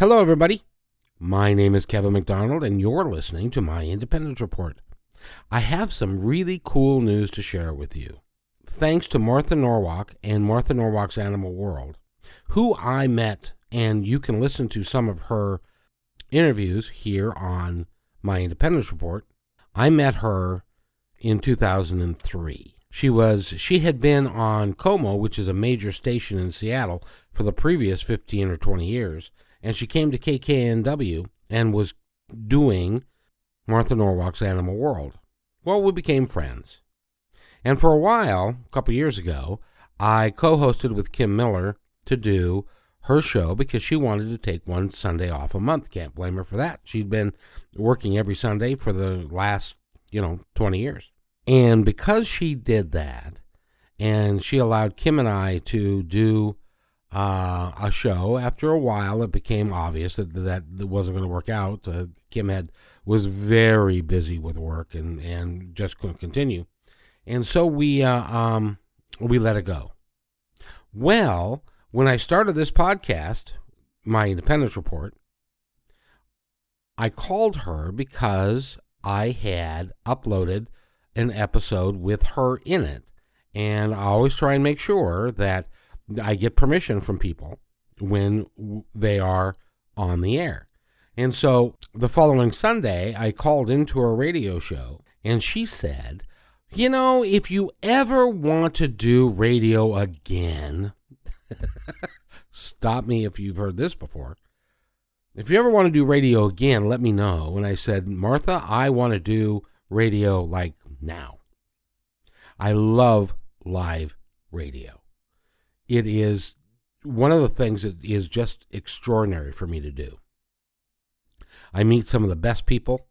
Hello, everybody. My name is Kevin McDonald, and you're listening to my Independence Report. I have some really cool news to share with you. Thanks to Martha Norwalk and Martha Norwalk's Animal World, who I met, and you can listen to some of her interviews here on my Independence Report. I met her in 2003. She was she had been on KOMO, which is a major station in Seattle, for the previous 15 or 20 years, and she came to KKNW and was doing Martha Norwalk's Animal World. Well, we became friends. And for a while, a couple years ago, I co-hosted with Kim Miller to do her show because she wanted to take one Sunday off a month. Can't blame her for that. She'd been working every Sunday for the last, you know, 20 years. And because she did that, and she allowed Kim and I to do uh, a show, after a while it became obvious that that, that wasn't going to work out. Uh, Kim had was very busy with work and, and just couldn't continue. And so we uh, um, we let it go. Well, when I started this podcast, my Independence Report, I called her because I had uploaded an episode with her in it. And I always try and make sure that I get permission from people when they are on the air. And so the following Sunday, I called into a radio show and she said, You know, if you ever want to do radio again, stop me if you've heard this before. If you ever want to do radio again, let me know. And I said, Martha, I want to do radio like now. I love live radio. It is one of the things that is just extraordinary for me to do. I meet some of the best people.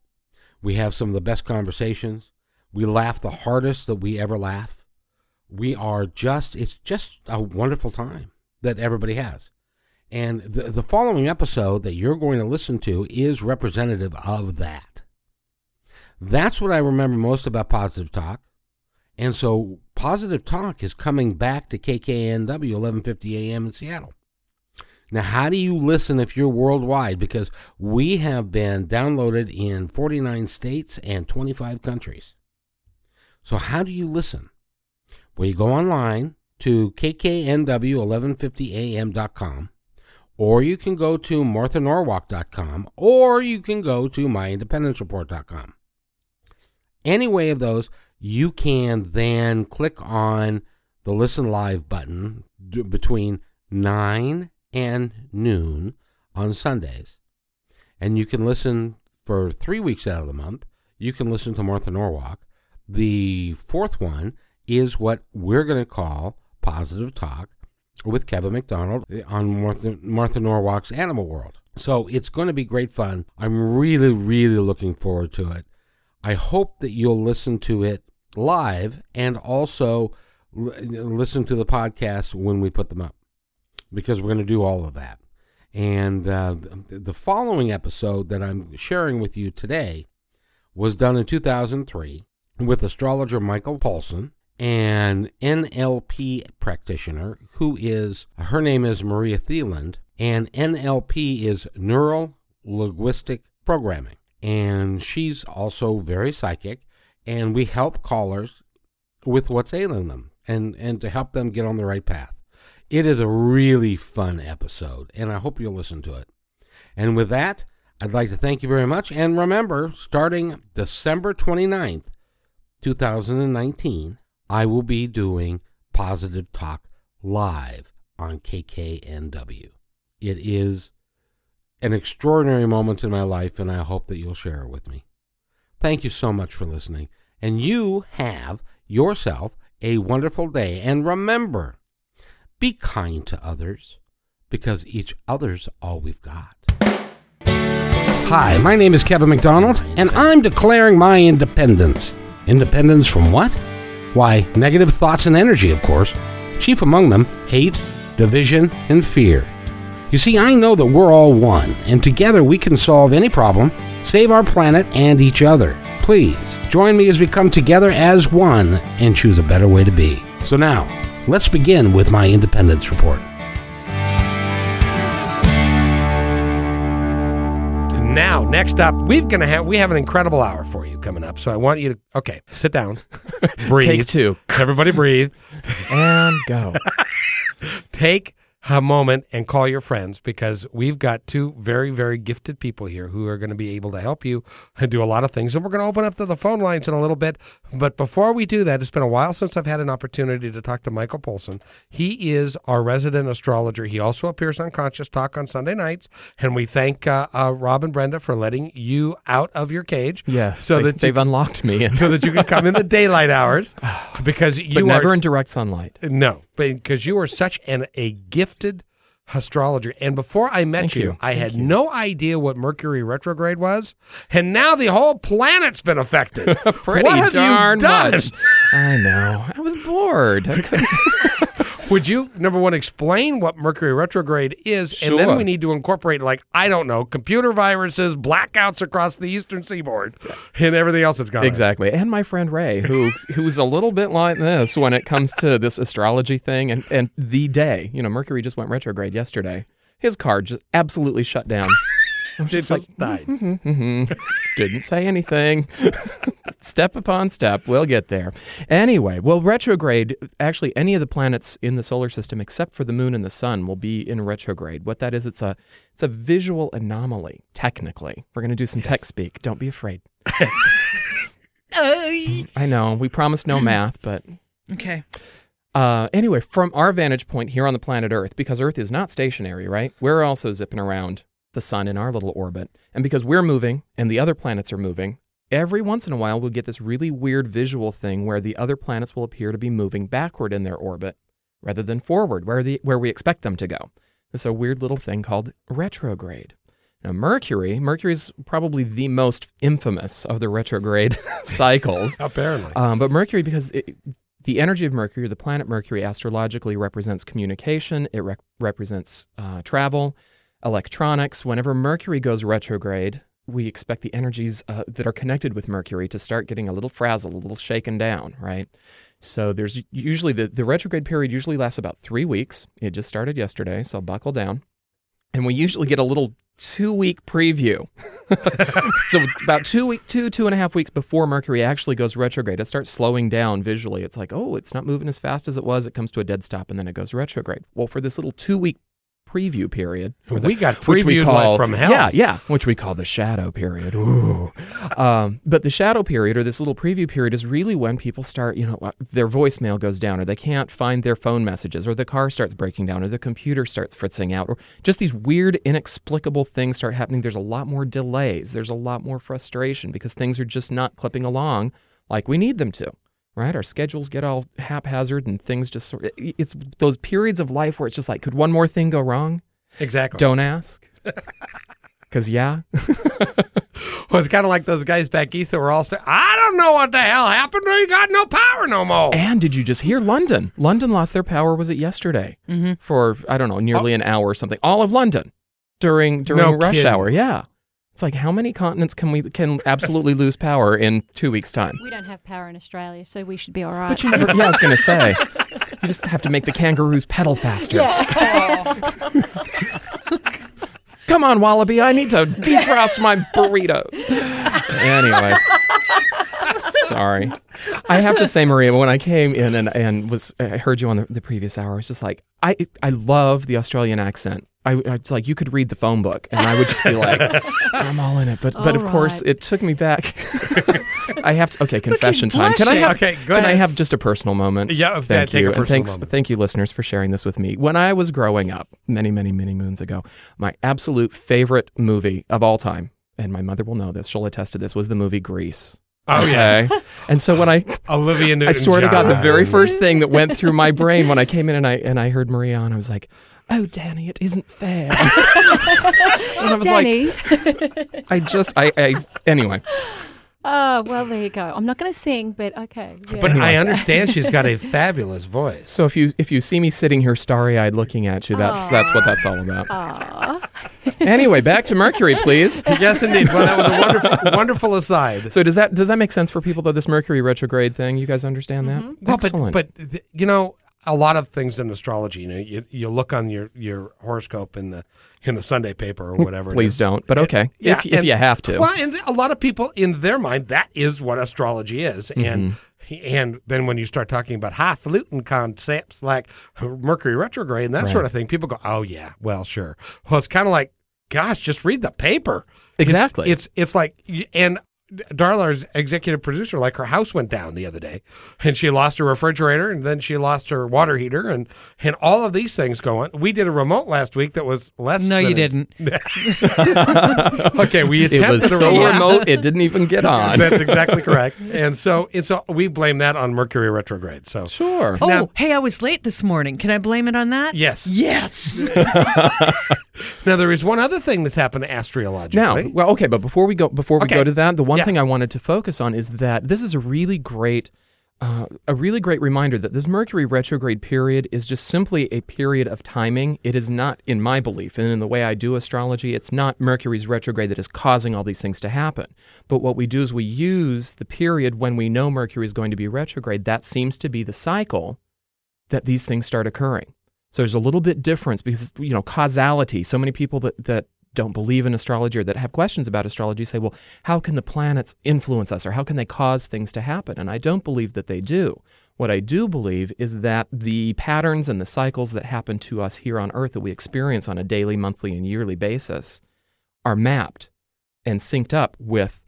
We have some of the best conversations. We laugh the hardest that we ever laugh. We are just, it's just a wonderful time that everybody has. And the, the following episode that you're going to listen to is representative of that. That's what I remember most about Positive Talk. And so Positive Talk is coming back to KKNW 1150 AM in Seattle. Now, how do you listen if you're worldwide? Because we have been downloaded in 49 states and 25 countries. So, how do you listen? Well, you go online to kknw1150am.com, or you can go to marthanorwalk.com, or you can go to myindependencereport.com. Any way of those, you can then click on the listen live button between 9 and noon on Sundays. And you can listen for three weeks out of the month. You can listen to Martha Norwalk. The fourth one is what we're going to call Positive Talk with Kevin McDonald on Martha, Martha Norwalk's Animal World. So it's going to be great fun. I'm really, really looking forward to it. I hope that you'll listen to it live and also listen to the podcast when we put them up because we're going to do all of that. And uh, the following episode that I'm sharing with you today was done in 2003 with astrologer Michael Paulson and NLP practitioner who is, her name is Maria Thieland, and NLP is Neural Linguistic Programming. And she's also very psychic, and we help callers with what's ailing them and, and to help them get on the right path. It is a really fun episode, and I hope you'll listen to it. And with that, I'd like to thank you very much. And remember, starting December 29th, 2019, I will be doing Positive Talk live on KKNW. It is an extraordinary moment in my life, and I hope that you'll share it with me. Thank you so much for listening, and you have yourself a wonderful day. And remember, be kind to others because each other's all we've got. Hi, my name is Kevin McDonald, and I'm declaring my independence. Independence from what? Why, negative thoughts and energy, of course. Chief among them, hate, division, and fear. You see, I know that we're all one, and together we can solve any problem, save our planet and each other. Please, join me as we come together as one and choose a better way to be. So now, Let's begin with my independence report. Now, next up, we've gonna have we have an incredible hour for you coming up. So I want you to okay, sit down, breathe. Take two. Everybody breathe. And go. Take a moment and call your friends because we've got two very, very gifted people here who are going to be able to help you and do a lot of things. And we're going to open up to the phone lines in a little bit. But before we do that, it's been a while since I've had an opportunity to talk to Michael Polson. He is our resident astrologer. He also appears on Conscious Talk on Sunday nights. And we thank uh, uh, Rob and Brenda for letting you out of your cage. Yes. So they, that you, they've unlocked me. And, so that you can come in the daylight hours because you but never are in direct sunlight. no, because you are such an a gifted astrologer. And before I met Thank you, you. I had no idea what Mercury retrograde was, and now the whole planet's been affected. Pretty what have darn you done? much. I know. I was bored. I Would you number one explain what Mercury retrograde is, and then we need to incorporate like I don't know computer viruses, blackouts across the eastern seaboard, and everything else that's gone. on. Exactly. And my friend Ray, who who's a little bit like this when it comes to this astrology thing and, and the day, you know, Mercury just went retrograde yesterday. His car just absolutely shut down. I was It just like, just died. mhm. mm-hmm. didn't say anything. step upon step, we'll get there. Anyway, well, retrograde, actually, any of the planets in the solar system except for the moon and the sun will be in retrograde. What that is, it's a it's a visual anomaly, technically. We're going to do some tech speak. Don't be afraid. I know. We promised no math, but Okay. uh, anyway, from our vantage point here on the planet Earth, because Earth is not stationary, right? We're also zipping around the sun in our little orbit. And because we're moving and the other planets are moving, every once in a while we'll get this really weird visual thing where the other planets will appear to be moving backward in their orbit rather than forward, where, the, where we expect them to go. It's a weird little thing called retrograde. Now, Mercury, Mercury is probably the most infamous of the retrograde cycles. Apparently, Um, but Mercury, because it, the energy of Mercury, the planet Mercury, astrologically represents communication. It represents uh, travel, electronics. Whenever Mercury goes retrograde, we expect the energies uh, that are connected with Mercury to start getting a little frazzled, a little shaken down, right? So there's usually the, the retrograde period usually lasts about three weeks. It just started yesterday, so buckle down. And we usually get a little two week preview. so about two week, two two and a half weeks before Mercury actually goes retrograde, it starts slowing down visually. It's like, oh, it's not moving as fast as it was. It comes to a dead stop, and then it goes retrograde. Well, for this little two week preview period, the- we got which we previewed call like from hell. yeah, yeah, which we call the shadow period. Ooh. um, but the shadow period or this little preview period is really when people start, you know, uh, their voicemail goes down, or they can't find their phone messages, or the car starts breaking down, or the computer starts fritzing out, or just these weird, inexplicable things start happening. There's a lot more delays. There's a lot more frustration because things are just not clipping along like we need them to. Right, our schedules get all haphazard, and things just sort. It's those periods of life where it's just like, could one more thing go wrong? exactly. Don't ask. Because, yeah. Well, it's kind of like those guys back east that were all saying, I don't know what the hell happened. We got no power no more. And did you just hear London? London lost their power, was it yesterday? Mm-hmm. For, I don't know, nearly an hour or something. All of London during during No rush kidding. hour. Yeah. It's like, how many continents can we can absolutely lose power in two weeks' time? We don't have power in Australia, so we should be all right. But you never, yeah, I was going to say, you just have to make the kangaroos pedal faster. Yeah. Come on, Wallaby, I need to defrost my burritos. anyway. Sorry. I have to say, Maria, when I came in and, and was I heard you on the, the previous hour, I was just like, I I love the Australian accent. I, I it's like you could read the phone book, and I would just be like, I'm all in it. But but of All course, right. it took me back. I have to. Okay, confession time. Can I blushing. have? Okay, go can I ahead. have just a personal moment? Yeah, yeah, thank take a you. personal and thanks, moment. thank you, listeners, for sharing this with me. When I was growing up, many, many, many moons ago, my absolute favorite movie of all time, and my mother will know this, she'll attest to this, was the movie Grease. Oh, yeah. Okay? and so when I, Olivia Newton I swear to God, the very first thing that went through my brain when I came in and I and I heard Maria on, I was like, "Oh, Danny, it isn't fair." and I was Danny. like, I just, I, I, anyway. oh, well, there you go. I'm not going to sing, but okay. Yeah. But I understand she's got a fabulous voice. So if you if you see me sitting here starry-eyed looking at you, that's that's what that's all about. Aw. Anyway, back to Mercury, please. yes, indeed. Well, that was a wonderful, wonderful aside. So does that does that make sense for people though? This Mercury retrograde thing, you guys understand that? Mm-hmm. Well, but, Excellent. but th- you know, a lot of things in astrology. You know, you, you look on your, your horoscope in the in the Sunday paper or whatever. Please is. don't. But okay, Yeah, if, if and- you have to. Well, and a lot of people in their mind that is what astrology is, and Mm-hmm. and then when you start talking about highfalutin concepts like Mercury retrograde and that Right. sort of thing, people go, "Oh yeah, well sure." Well, it's kind of like, gosh, just read the paper. It's- Exactly. It's it's, like and. Darla's executive producer, like her house went down the other day, and she lost her refrigerator, and then she lost her water heater, and and all of these things going. We did a remote last week that was less. No, than you it's- didn't. okay, we it attempted was a so remote. remote it didn't even get on. That's exactly correct. And so, and so we blame that on Mercury retrograde. So, sure. Oh, hey, I was late this morning. Can I blame it on that? yes. Yes. Now there is one other thing that's happened astrologically. Now, well, okay, but before we go, before we Okay. go to that, the one Yeah. thing I wanted to focus on is that this is a really great, uh, a really great reminder that this Mercury retrograde period is just simply a period of timing. It is not, in my belief, and in the way I do astrology, it's not Mercury's retrograde that is causing all these things to happen. But what we do is we use the period when we know Mercury is going to be retrograde. That seems to be the cycle that these things start occurring. So there's a little bit difference because you know causality. So many people that that don't believe in astrology or that have questions about astrology say, well, how can the planets influence us or how can they cause things to happen? And I don't believe that they do. What I do believe is that the patterns and the cycles that happen to us here on Earth that we experience on a daily, monthly, and yearly basis are mapped and synced up with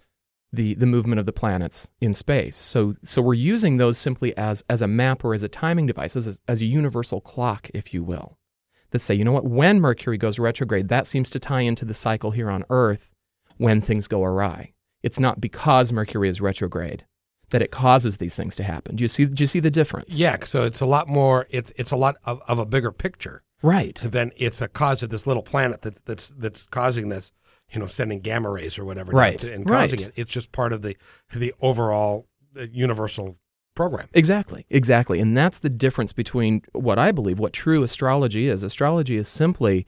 the, the movement of the planets in space. So, so we're using those simply as, as a map or as a timing device, as a, as a universal clock, if you will, that say, you know what, when Mercury goes retrograde, that seems to tie into the cycle here on Earth when things go awry. It's not because Mercury is retrograde that it causes these things to happen. Do you see, do you see the difference? yeah, so it's a lot more. It's it's a lot of, of a bigger picture Right. than it's a cause of this little planet that's that's that's causing this. You know, sending gamma rays or whatever, Right, to- and causing right. it. It's just part of the the overall uh, universal program. Exactly, exactly. And that's the difference between what I believe, what true astrology is. Astrology is simply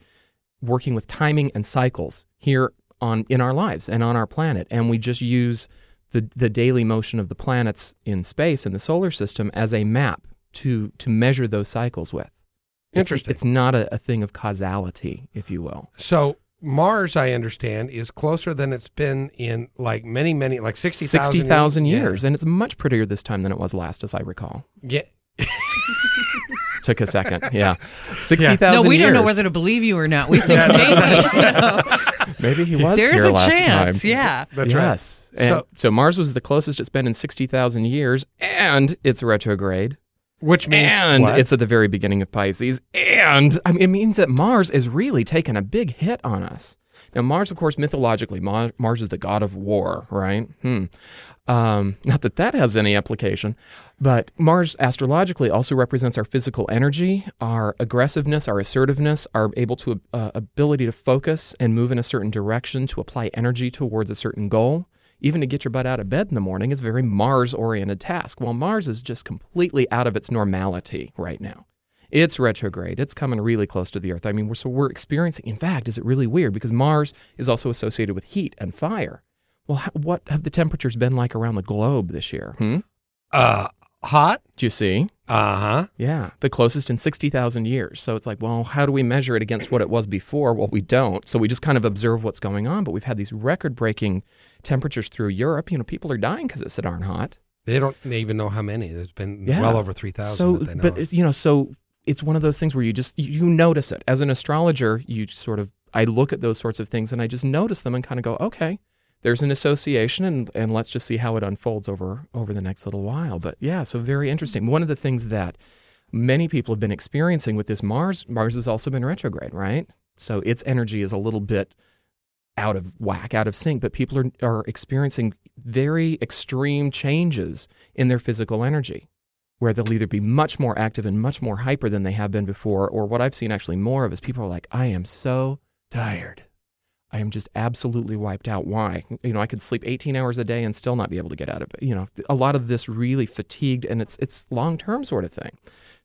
working with timing and cycles here on in our lives and on our planet. And we just use the, the daily motion of the planets in space in the solar system as a map to to measure those cycles with. It's- Interesting. It's not a, a thing of causality, if you will. So Mars, I understand, is closer than it's been in like many, many, like sixty thousand 60,000 years. And it's much prettier this time than it was last, as I recall. Yeah. Took a second. Yeah. 60,000 no, we don't know whether to believe you or not. We think maybe. you know, Maybe he was there's here a last chance. time. Yeah. That's yes. right. And So- so, Mars was the closest it's been in 60,000 years, and it's retrograde. Which means and what? it's at the very beginning of Pisces. And I mean, it means that Mars is really taking a big hit on us. Now, Mars, of course, mythologically, Mars, Mars is the god of war, right? Hmm. Um, not that that has any application, but Mars astrologically also represents our physical energy, our aggressiveness, our assertiveness, our able to uh, ability to focus and move in a certain direction, to apply energy towards a certain goal. Even to get your butt out of bed in the morning is a very Mars oriented task. While Mars is just completely out of its normality right now. It's retrograde. It's coming really close to the Earth. I mean, we're, so we're experiencing, in fact, is it really weird? Because Mars is also associated with heat and fire. Well, how, what have the temperatures been like around the globe this year? Hmm? uh, hot. Do you see? Uh huh. Yeah, the closest in 60,000 years. So it's like, well, how do we measure it against what it was before? Well, we don't. So we just kind of observe what's going on. But we've had these record breaking temperatures through Europe. You know, people are dying because it's so darn hot. They don't even know how many. There's been Yeah. well over three thousand. So, that they know but of. you know, so it's one of those things where you just you notice it as an astrologer. You sort of I look at those sorts of things and I just notice them and kind of go, okay, there's an association, and and let's just see how it unfolds over over the next little while. But yeah, so very interesting. One of the things that many people have been experiencing with this Mars, Mars has also been retrograde, right? So its energy is a little bit out of whack, out of sync, but people are, are experiencing very extreme changes in their physical energy where they'll either be much more active and much more hyper than they have been before, or what I've seen actually more of is people are like, I am so tired. I am just absolutely wiped out. Why? You know, I could sleep 18 hours a day and still not be able to get out of it. You know, a lot of this really fatigued and it's it's long term sort of thing.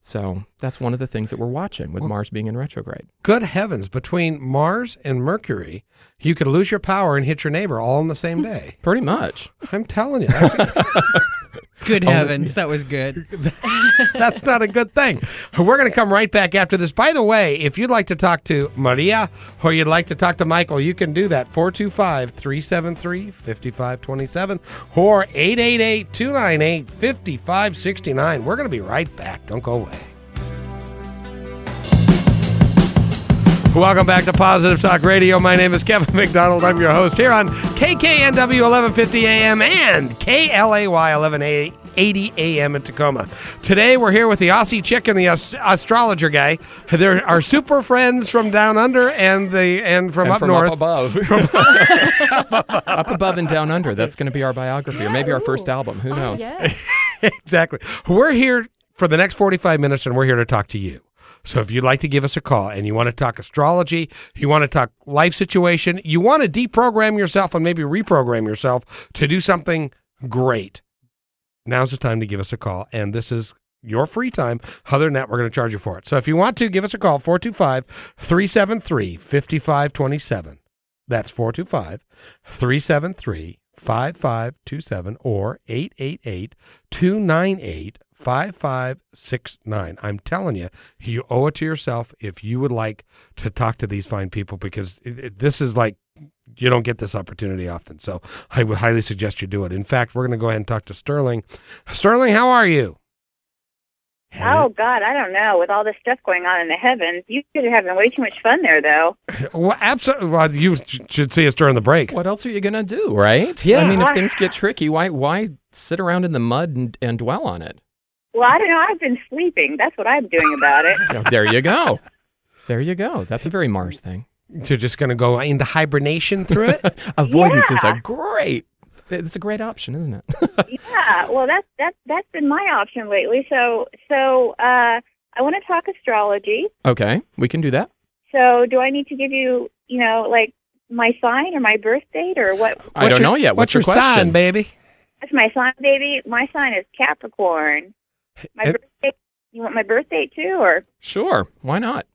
So that's one of the things that we're watching with Mars being in retrograde. Good heavens! Between Mars and Mercury, you could lose your power and hit your neighbor all in the same hmm. day. Pretty much. I'm telling you. Good oh, heavens, that was good. That's not a good thing. We're going to come right back after this. By the way, if you'd like to talk to Maria or you'd like to talk to Michael, you can do that 425 373 5527 or 888 298 5569. We're going to be right back. Don't go away. Welcome back to Positive Talk Radio. My name is Kevin McDonald. I'm your host here on KKNW 1150 AM and KLAY 1180 AM in Tacoma. Today we're here with the Aussie chick and the ast- astrologer guy. They're our super friends from down under and the and from And up from north. up above. up above and down under. That's going to be our biography, or maybe our first album. Who oh, knows? Yeah. exactly. We're here for the next 45 minutes and we're here to talk to you. So if you'd like to give us a call and you want to talk astrology, you want to talk life situation, you want to deprogram yourself and maybe reprogram yourself to do something great, now's the time to give us a call. And this is your free time. Other than that, we're going to charge you for it. So if you want to, give us a call, 425 373 5527. That's 425 373 5527 or 888 298 5569. I'm telling you, you owe it to yourself if you would like to talk to these fine people because it, it- this is like you don't get this opportunity often. So I would highly suggest you do it. In fact, we're going to go ahead and talk to Sterling. Sterling, how are you? Oh God, I don't know. With all this stuff going on in the heavens, you guys are having way too much fun there, though. Well, absolutely. Well, you should see us during the break. What else are you going to do, right? Yeah. I mean, if things get tricky, why why sit around in the mud and, and dwell on it? Well, I don't know. I've been sleeping. That's what I'm doing about it. There you go. There you go. That's a very Mars thing. You're just going to go into hibernation through it? Avoidance is a great. It's a great option, isn't it? yeah. Well, that's that's that's been my option lately. So so uh, I want to talk astrology. okay, we can do that. So do I need to give you, you know, like my sign or my birth date or what? I What's don't your- know yet. What's, your question? sign, baby? That's my sign, baby. My sign is Capricorn. My And- birth date. You want my birthday too, or Sure. Why not?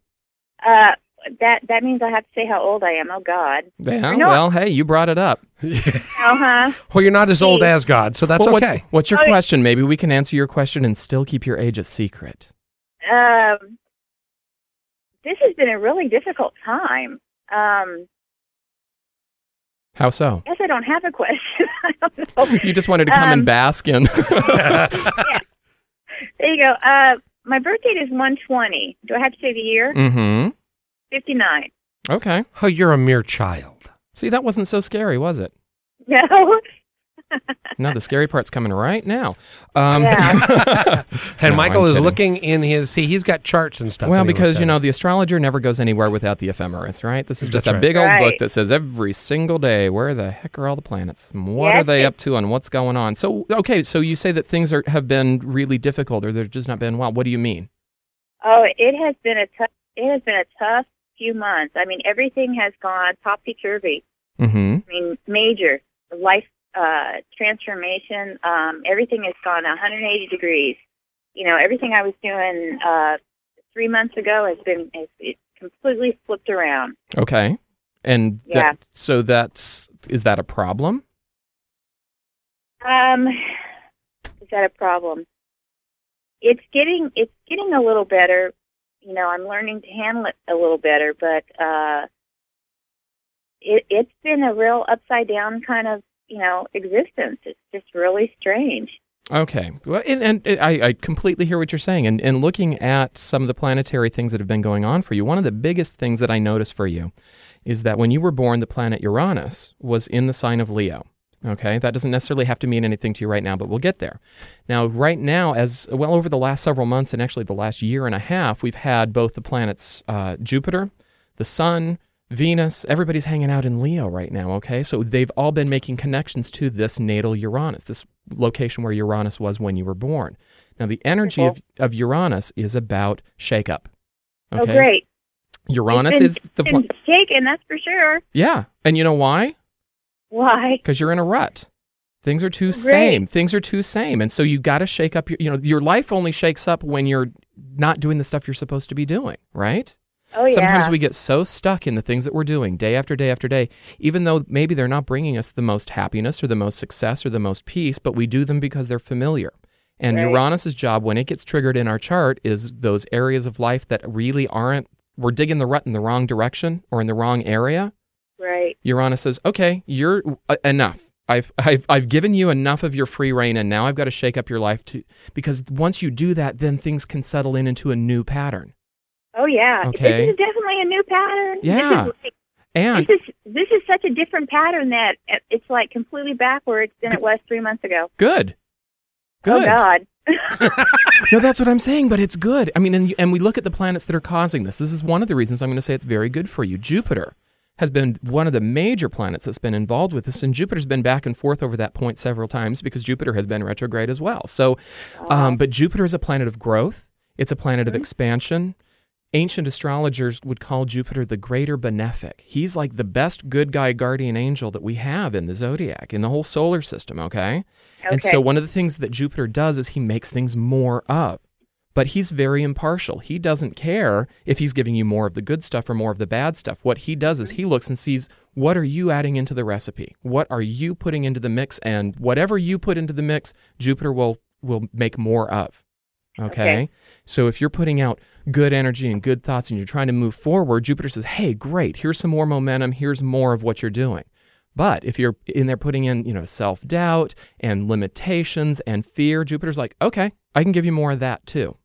uh, that that means I have to say how old I am. Oh God. Yeah. know- Well, hey, you brought it up. Uh huh. Well, you're not as old Please. as God, so that's Well, what's- okay. What's your Okay. question? Maybe we can answer your question and still keep your age a secret. Um, this has been a really difficult time. Um, How so? I guess I don't have a question. I don't know. You just wanted to come and Um, bask in. There you go. Uh, my birth date is 120. Do I have to say the year? mm-hmm. 59. Okay. Oh, you're a mere child. See, that wasn't so scary, was it? No. No, the scary part's coming right now. Um, Yeah. and No, Michael I'm is kidding. looking in his. See, he's got charts and stuff. well, because you know the astrologer never goes anywhere without the ephemeris, right? This is just That's a right. big old book that says every single day where the heck are all the planets, and what are they up to, and what's going on. So, okay, so you say that things are have been really difficult, or they've just not been well. What do you mean? oh, it has been a tough. It has been a tough few months. I mean, everything has gone topsy turvy. Mm-hmm. I mean, major life uh, transformation. Um, everything has gone 180 degrees. You know, everything I was doing uh, three months ago has been has it's completely flipped around. Okay, and that- Yeah. so that's is that a problem? Um, is that a problem? It's getting it's getting a little better. You know, I'm learning to handle it a little better, but uh, it it's been a real upside down kind of you know existence. It's just really strange. Okay. Well, and, and I, I completely hear what you're saying. And, and looking at some of the planetary things that have been going on for you, one of the biggest things that I noticed for you is that when you were born, the planet Uranus was in the sign of Leo. Okay. That doesn't necessarily have to mean anything to you right now, but we'll get there. Now, right now, as well over the last several months and actually the last year and a half, we've had both the planets uh, Jupiter, the Sun, Venus, everybody's hanging out in Leo right now, okay? So they've all been making connections to this natal Uranus, this location where Uranus was when you were born. Now, the energy of, of Uranus is about shakeup. Oh, okay? Oh, great! Uranus been- is the. Pl- shaken, that's for sure. yeah. And you know why? Why? Because you're in a rut. Things are too oh, Great. same. Things are too same. And so you got to shake up your, you know, your life only shakes up when you're not doing the stuff you're supposed to be doing, right? Oh, yeah. Sometimes we get so stuck in the things that we're doing day after day after day, even though maybe they're not bringing us the most happiness or the most success or the most peace, but we do them because they're familiar. And Right. Uranus's job when it gets triggered in our chart is those areas of life that really aren't we're digging the rut in the wrong direction or in the wrong area. Right. Uranus says, "Okay, you're uh, enough. I've, I've I've given you enough of your free reign, and now I've got to shake up your life too. Because once you do that, then things can settle in into a new pattern. Oh yeah. Okay. This is definitely a new pattern. Yeah. This is, And this is this is such a different pattern that it's like completely backwards than it was three months ago. good, good. Oh God. No, that's what I'm saying, but it's good. I mean, and, and we look at the planets that are causing this. This is one of the reasons I'm going to say it's very good for you. Jupiter has been one of the major planets that's been involved with this, and Jupiter's been back and forth over that point several times because Jupiter has been retrograde as well. So, um, but Jupiter is a planet of growth. It's a planet of expansion. Ancient astrologers would call Jupiter the greater benefic. He's like the best good guy guardian angel that we have in the zodiac, in the whole solar system, okay? And so one of the things that Jupiter does is he makes things more of. But he's very impartial. He doesn't care if he's giving you more of the good stuff or more of the bad stuff. What he does is he mm-hmm. looks and sees what are you adding into the recipe? What are you putting into the mix? And whatever you put into the mix, Jupiter will will make more of. Okay? Okay. So if you're putting out good energy and good thoughts and you're trying to move forward, Jupiter says, "Hey, great. Here's some more momentum. Here's more of what you're doing." But if you're in there putting in, you know, self-doubt and limitations and fear, Jupiter's like, "Okay, I can give you more of that too."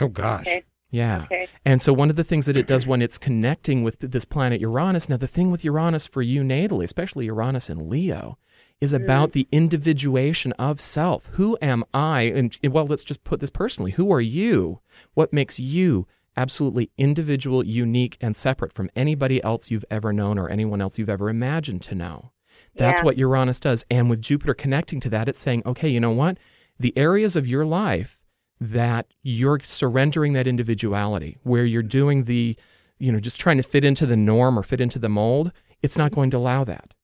Oh gosh. Okay. Yeah. Okay. And so one of the things that it does when it's connecting with this planet Uranus, now the thing with Uranus for you natally, especially Uranus in Leo, is mm-hmm. about the individuation of self. Who am I? And well, let's just put this personally. Who are you? What makes you absolutely individual, unique, and separate from anybody else you've ever known or anyone else you've ever imagined to know? That's Yeah. what Uranus does. And with Jupiter connecting to that, it's saying, okay, you know what? The areas of your life that you're surrendering that individuality, where you're doing the, you know, just trying to fit into the norm or fit into the mold, it's not mm-hmm. going to allow that.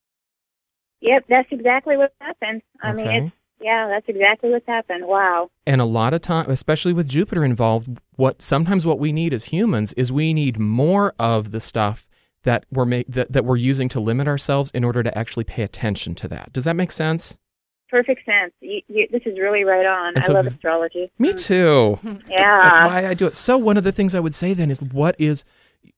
Yep, that's exactly what happened. I mean, Okay. it's, yeah, that's exactly what's happened. Wow. And a lot of time, especially with Jupiter involved, what sometimes what we need as humans is we need more of the stuff that we're ma- that, that we're using to limit ourselves in order to actually pay attention to that. Does that make sense? Perfect sense. You, you, this is really right on. And I so love astrology. Me too. Yeah. That's why I do it. So one of the things I would say then is what is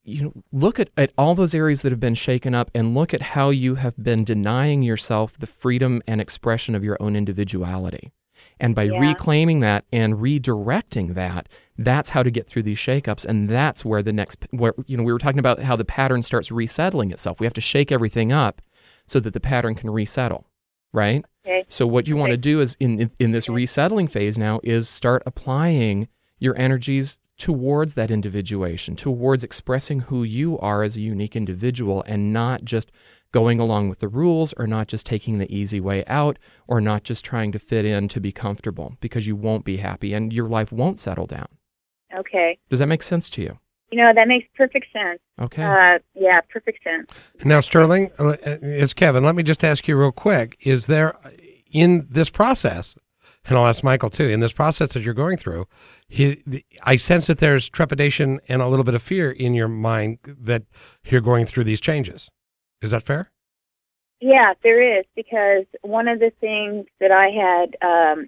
you know look at, at all those areas that have been shaken up and look at how you have been denying yourself the freedom and expression of your own individuality. And by Yeah. reclaiming that and redirecting that, that's how to get through these shakeups. And that's where the next, where, you know, we were talking about how the pattern starts resettling itself. We have to shake everything up so that the pattern can resettle, right? Okay. So what you want to do is in, in in this resettling phase now is start applying your energies towards that individuation, towards expressing who you are as a unique individual and not just going along with the rules or not just taking the easy way out or not just trying to fit in to be comfortable because you won't be happy and your life won't settle down. Okay. Does that make sense to you? You know, that makes perfect sense. Okay. Uh, yeah, perfect sense. Now, Sterling, uh, it's Kevin. Let me just ask you real quick: Is there in this process, and I'll ask Michael too, in this process that you're going through, I sense that there's trepidation and a little bit of fear in your mind that you're going through these changes. Is that fair? Yeah, there is because one of the things that I had um,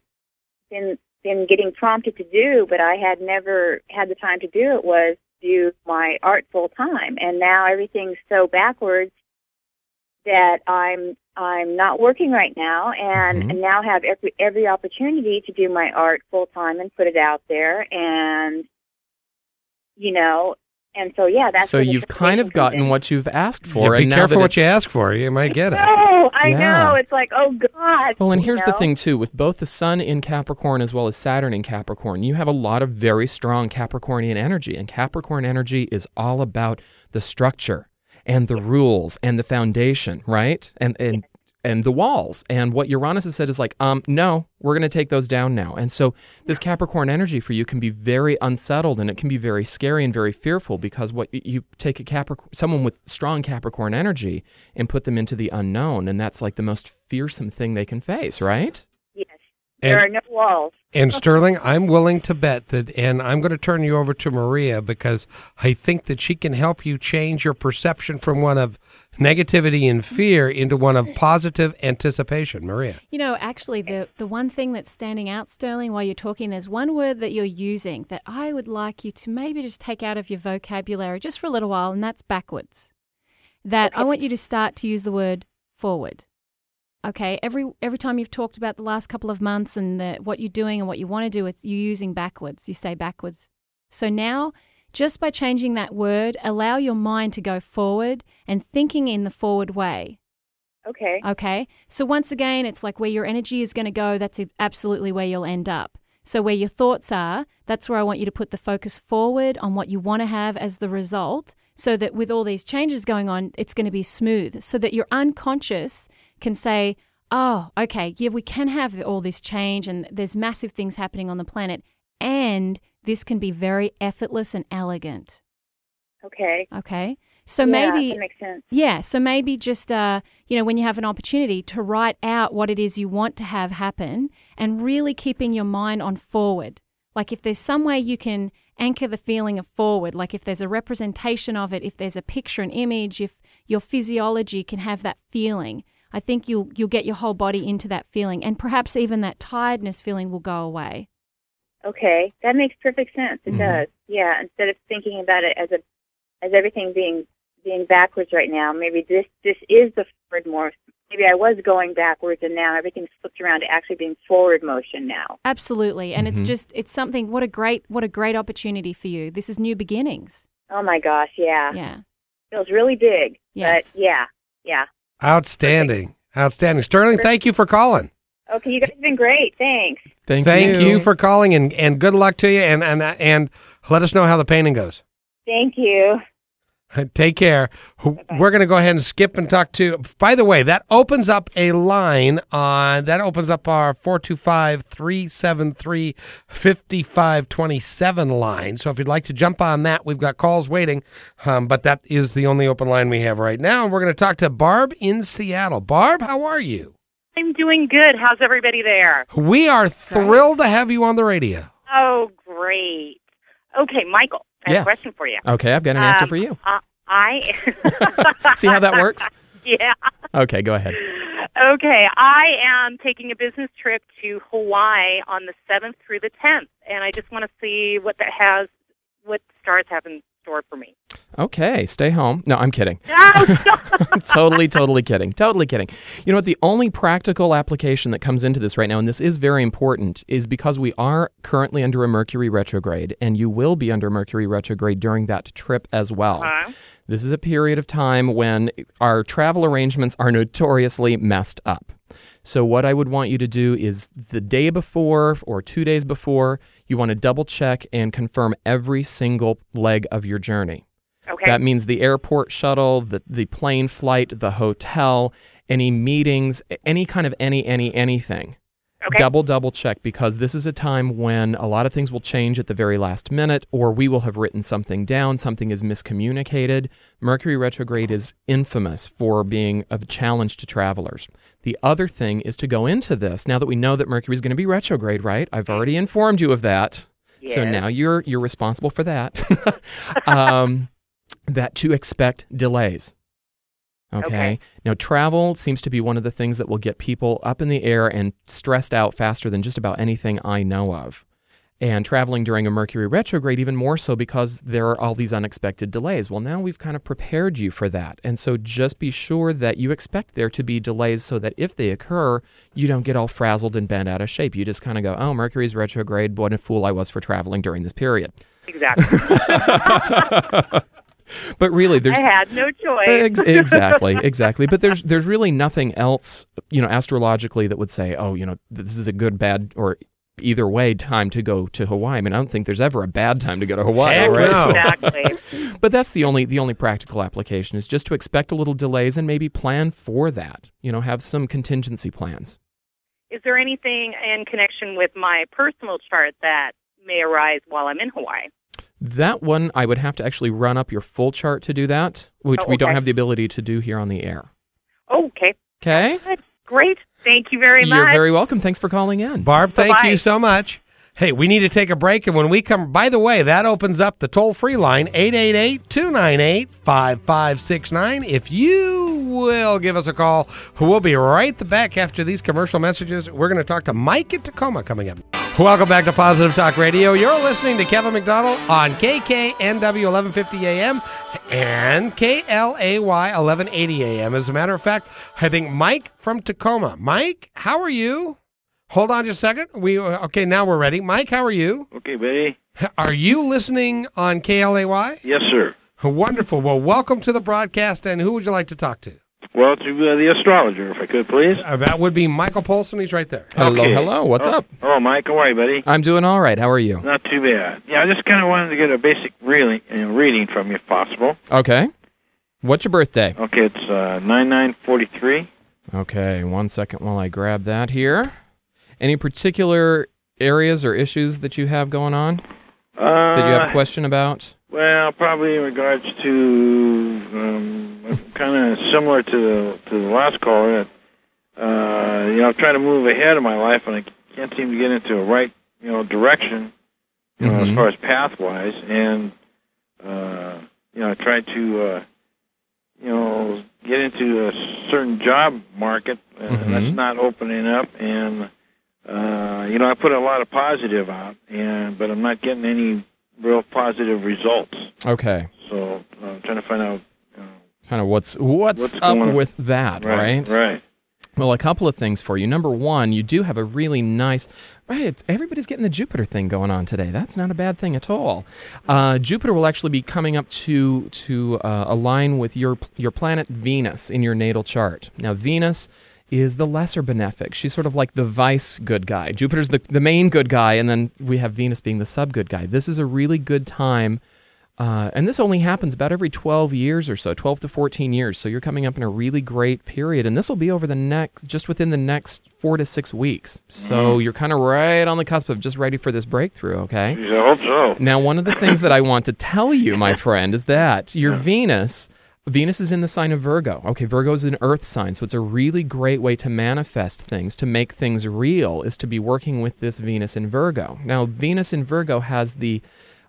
been been getting prompted to do, but I had never had the time to do it, was do my art full time. And now everything's so backwards that I'm I'm not working right now, and, Mhm. and now have every every opportunity to do my art full time and put it out there, and you know, and so yeah, that's so you've kind of gotten in. what you've asked for Yeah, be now careful what you ask for. You might get it. No, I Yeah. know. It's like, oh God. Well, and you here's the thing too, with both the Sun in Capricorn as well as Saturn in Capricorn, you have a lot of very strong Capricornian energy, and Capricorn energy is all about the structure and the rules and the foundation, right? And and and the walls. And what Uranus has said is like, um, no, we're going to take those down now. And so this Capricorn energy for you can be very unsettled and it can be very scary and very fearful because what you take a Capricorn, someone with strong Capricorn energy and put them into the unknown, and that's like the most fearsome thing they can face, right? Yes. there And- are no walls. And Sterling, I'm willing to bet that, and I'm going to turn you over to Maria because I think that she can help you change your perception from one of negativity and fear into one of positive anticipation. Maria. You know, actually, the, the one thing that's standing out, Sterling, while you're talking, there's one word that you're using that I would like you to maybe just take out of your vocabulary just for a little while, and that's backwards. That I want you to start to use the word forward. Okay, every every time you've talked about the last couple of months and the, what you're doing and what you want to do, it's you're using backwards. You say backwards. So now, just by changing that word, allow your mind to go forward and thinking in the forward way. Okay. Okay. So once again, it's like where your energy is going to go, that's absolutely where you'll end up. So where your thoughts are, that's where I want you to put the focus forward on what you want to have as the result so that with all these changes going on, it's going to be smooth so that your unconscious can say, oh, okay, yeah, we can have all this change and there's massive things happening on the planet and this can be very effortless and elegant. Okay. Okay. So Yeah, maybe that makes sense. yeah, so maybe just uh, you know, when you have an opportunity to write out what it is you want to have happen and really keeping your mind on forward. Like if there's some way you can anchor the feeling of forward, like if there's a representation of it, if there's a picture, an image, if your physiology can have that feeling, I think you'll you'll get your whole body into that feeling and perhaps even that tiredness feeling will go away. Okay, that makes perfect sense. It Mhm. does. Yeah. Instead of thinking about it as a as everything being being backwards right now, maybe this this is the forward more. Maybe I was going backwards, and now everything's flipped around to actually being forward motion now. Absolutely. And Mhm. it's just it's something what a great what a great opportunity for you. This is new beginnings. Oh my gosh, yeah, Yeah. feels really big. Yes. But yeah, yeah. Outstanding. Outstanding. Sterling, thank you for calling. Okay, you guys have been great. Thanks. Thank, Thank you. you for calling and, and good luck to you and, and and let us know how the painting goes. Thank you. Take care. We're going to go ahead and skip and talk to. By the way, that opens up a line on that opens up our 425 373 5527 line. So if you'd like to jump on that, we've got calls waiting. Um, but that is the only open line we have right now. And we're going to talk to Barb in Seattle. Barb, how are you? I'm doing good. How's everybody there? We are thrilled to have you on the radio. Oh, great. Okay, Michael, I have Yes. a question for you. Okay, I've got an answer Um, for you. Uh, I See how that works? yeah. Okay, go ahead. Okay, I am taking a business trip to Hawaii on the 7th through the 10th, and I just want to see what that has, what stars have in store for me. Okay, stay home. No, I'm kidding. Oh, stop. totally, totally kidding. Totally kidding. You know what? The only practical application that comes into this right now, and this is very important, is because we are currently under a Mercury retrograde, and you will be under Mercury retrograde during that trip as well. Uh-huh. This is a period of time when our travel arrangements are notoriously messed up. So, what I would want you to do is the day before or two days before, you want to double check and confirm every single leg of your journey. Okay. That means the airport shuttle, the, the plane flight, the hotel, any meetings, any kind of any, any, anything. Okay. Double, double check because this is a time when a lot of things will change at the very last minute, or we will have written something down, something is miscommunicated. Mercury retrograde is infamous for being a challenge to travelers. The other thing is to go into this now that we know that Mercury is going to be retrograde, right? I've already informed you of that. So now you're you're responsible for that. um, that to expect delays. Okay? Okay. Now travel seems to be one of the things that will get people up in the air and stressed out faster than just about anything I know of. And traveling during a Mercury retrograde, even more so because there are all these unexpected delays. Well, now we've kind of prepared you for that. And so just be sure that you expect there to be delays so that if they occur, you don't get all frazzled and bent out of shape. You just kind of go, oh, Mercury's retrograde. What a fool I was for traveling during this period. exactly. But really, there's I had no choice. Ex- exactly, exactly. But there's there's really nothing else, you know, astrologically that would say, oh, you know, this is a good, bad, or either way time to go to Hawaii. I mean, I don't think there's ever a bad time to go to Hawaii, Heck right? no. Exactly. But that's the only the only practical application is just to expect a little delays and maybe plan for that. You know, have some contingency plans. Is there anything in connection with my personal chart that may arise while I'm in Hawaii? That one I would have to actually run up your full chart to do that, which Oh, we don't have the ability to do here on the air. Oh, okay. Okay? Good. Great. Thank you very much. You're very welcome. Thanks for calling in. Barb, thank Bye-bye. you so much. Hey, we need to take a break. And when we come, by the way, that opens up the toll free line 888 298 5569. If you will give us a call, we'll be right back after these commercial messages. We're going to talk to Mike in Tacoma coming up. Welcome back to Positive Talk Radio. You're listening to Kevin McDonald on KKNW 1150 AM and KLAY 1180 AM. As a matter of fact, I think Mike from Tacoma. Mike, how are you? Hold on just a second. We okay now we're ready. Mike, how are you? Okay, buddy. Are you listening on KLAY? Yes, sir. Wonderful. Well, welcome to the broadcast. And who would you like to talk to? Well, to uh, the astrologer, if I could, please. Uh, that would be Michael Polson. He's right there. Hello, Okay. hello. What's Oh, up? Oh, Mike, how are you, buddy? I'm doing all right. How are you? Not too bad. Yeah, I just kind of wanted to get a basic reading, you know, reading from you, if possible. Okay. What's your birthday? Okay, it's uh, nine nine forty three. Okay, one second while I grab that here. Any particular areas or issues that you have going on Uh, that you have a question about? Well, probably in regards to um, kind of similar to the to the last caller. Uh, you know, I'm trying to move ahead in my life, and I can't seem to get into a right, you know, direction. You know, Mhm. as far as path wise, and uh, you know, I tried to, uh, you know, get into a certain job market, and Mhm. that's not opening up, and uh, you know, I put a lot of positive out, and but I'm not getting any real positive results. Okay. So uh, I'm trying to find out. You know, Kind of what's what's, What's up on? with that, right? Right. Well, a couple of things for you. Number one, you do have a really nice. Right, everybody's getting the Jupiter thing going on today. That's not a bad thing at all. Uh, Jupiter will actually be coming up to to uh, align with your your planet Venus in your natal chart. Now, Venus is the lesser benefic. She's sort of like the vice good guy. Jupiter's the the main good guy, and then we have Venus being the sub good guy. This is a really good time. Uh, and this only happens about every 12 years or so, 12 to 14 years. So you're coming up in a really great period. And this will be over the next, just within the next four to six weeks. So you're kind of right on the cusp of just ready for this breakthrough, okay? Geez, I hope so. Now, one of the things that I want to tell you, my friend, is that your Venus. Venus is in the sign of Virgo. Okay, Virgo is an earth sign, so it's a really great way to manifest things, to make things real, is to be working with this Venus in Virgo. Now, Venus in Virgo has the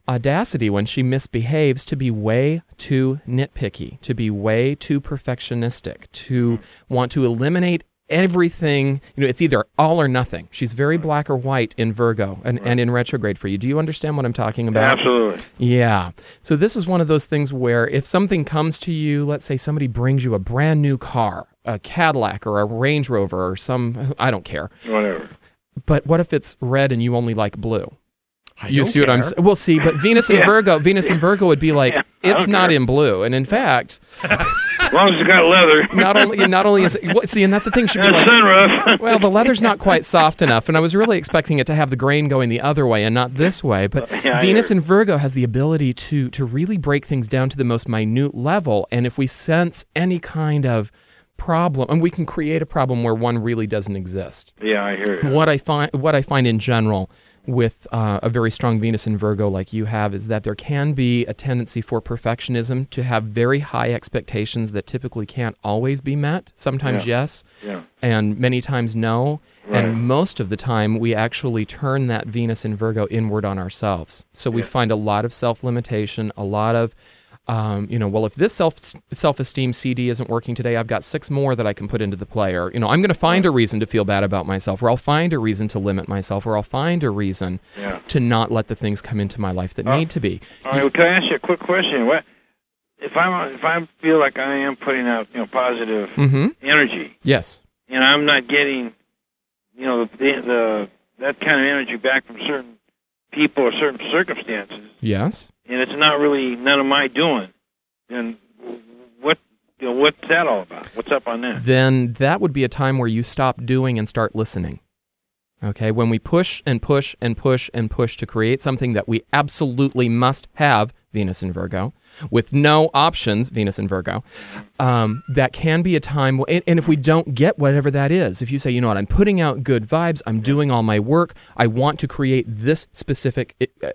audacity when she misbehaves to be way too nitpicky, to be way too perfectionistic, to want to eliminate everything. You know, it's either all or nothing. She's very black or white in Virgo and, and in retrograde for you. Do you understand what I'm talking about? Absolutely. Yeah. So this is one of those things where if something comes to you, let's say somebody brings you a brand new car, a Cadillac or a Range Rover or some, I don't care. Whatever. But what if it's red and you only like blue? I you see what I'm care. saying? Well, see, but Venus and Yeah. Virgo, Venus and Virgo would be like, Yeah, it's don't care. in blue. And in fact, As long as it's got leather. not only not only is it, see, and that's the thing, she'd be like, sunroof. well, the leather's not quite soft enough, and I was really expecting it to have the grain going the other way and not this way. But Yeah, Venus in Virgo has the ability to to really break things down to the most minute level, and if we sense any kind of problem, and we can create a problem where one really doesn't exist. yeah, I hear you. What I find what I find in general with uh, a very strong Venus in Virgo like you have is that there can be a tendency for perfectionism to have very high expectations that typically can't always be met. Sometimes Yeah. yes, Yeah. and many times no. Right. And most of the time, we actually turn that Venus in Virgo inward on ourselves. So we Yeah. find a lot of self limitation, a lot of, um, you know, well, if this self self esteem CD isn't working today, I've got six more that I can put into the player. You know, I'm going to find a reason to feel bad about myself, or I'll find a reason to limit myself, or I'll find a reason Yeah. to not let the things come into my life that Uh, need to be. All right. Well, can I ask you a quick question? What if I'm if I feel like I am putting out you know positive Mm-hmm. energy Yes. and I'm not getting you know the, the that kind of energy back from certain people or certain circumstances, Yes. And it's not really none of my doing, then what you know, what's that all about? What's up on that? then that would be a time where you stop doing and start listening. Okay, when we push and push and push and push to create something that we absolutely must have, Venus and Virgo, with no options, Venus and Virgo, um, that can be a time. And, and if we don't get whatever that is, if you say, you know what, I'm putting out good vibes, I'm doing all my work, I want to create this specific uh,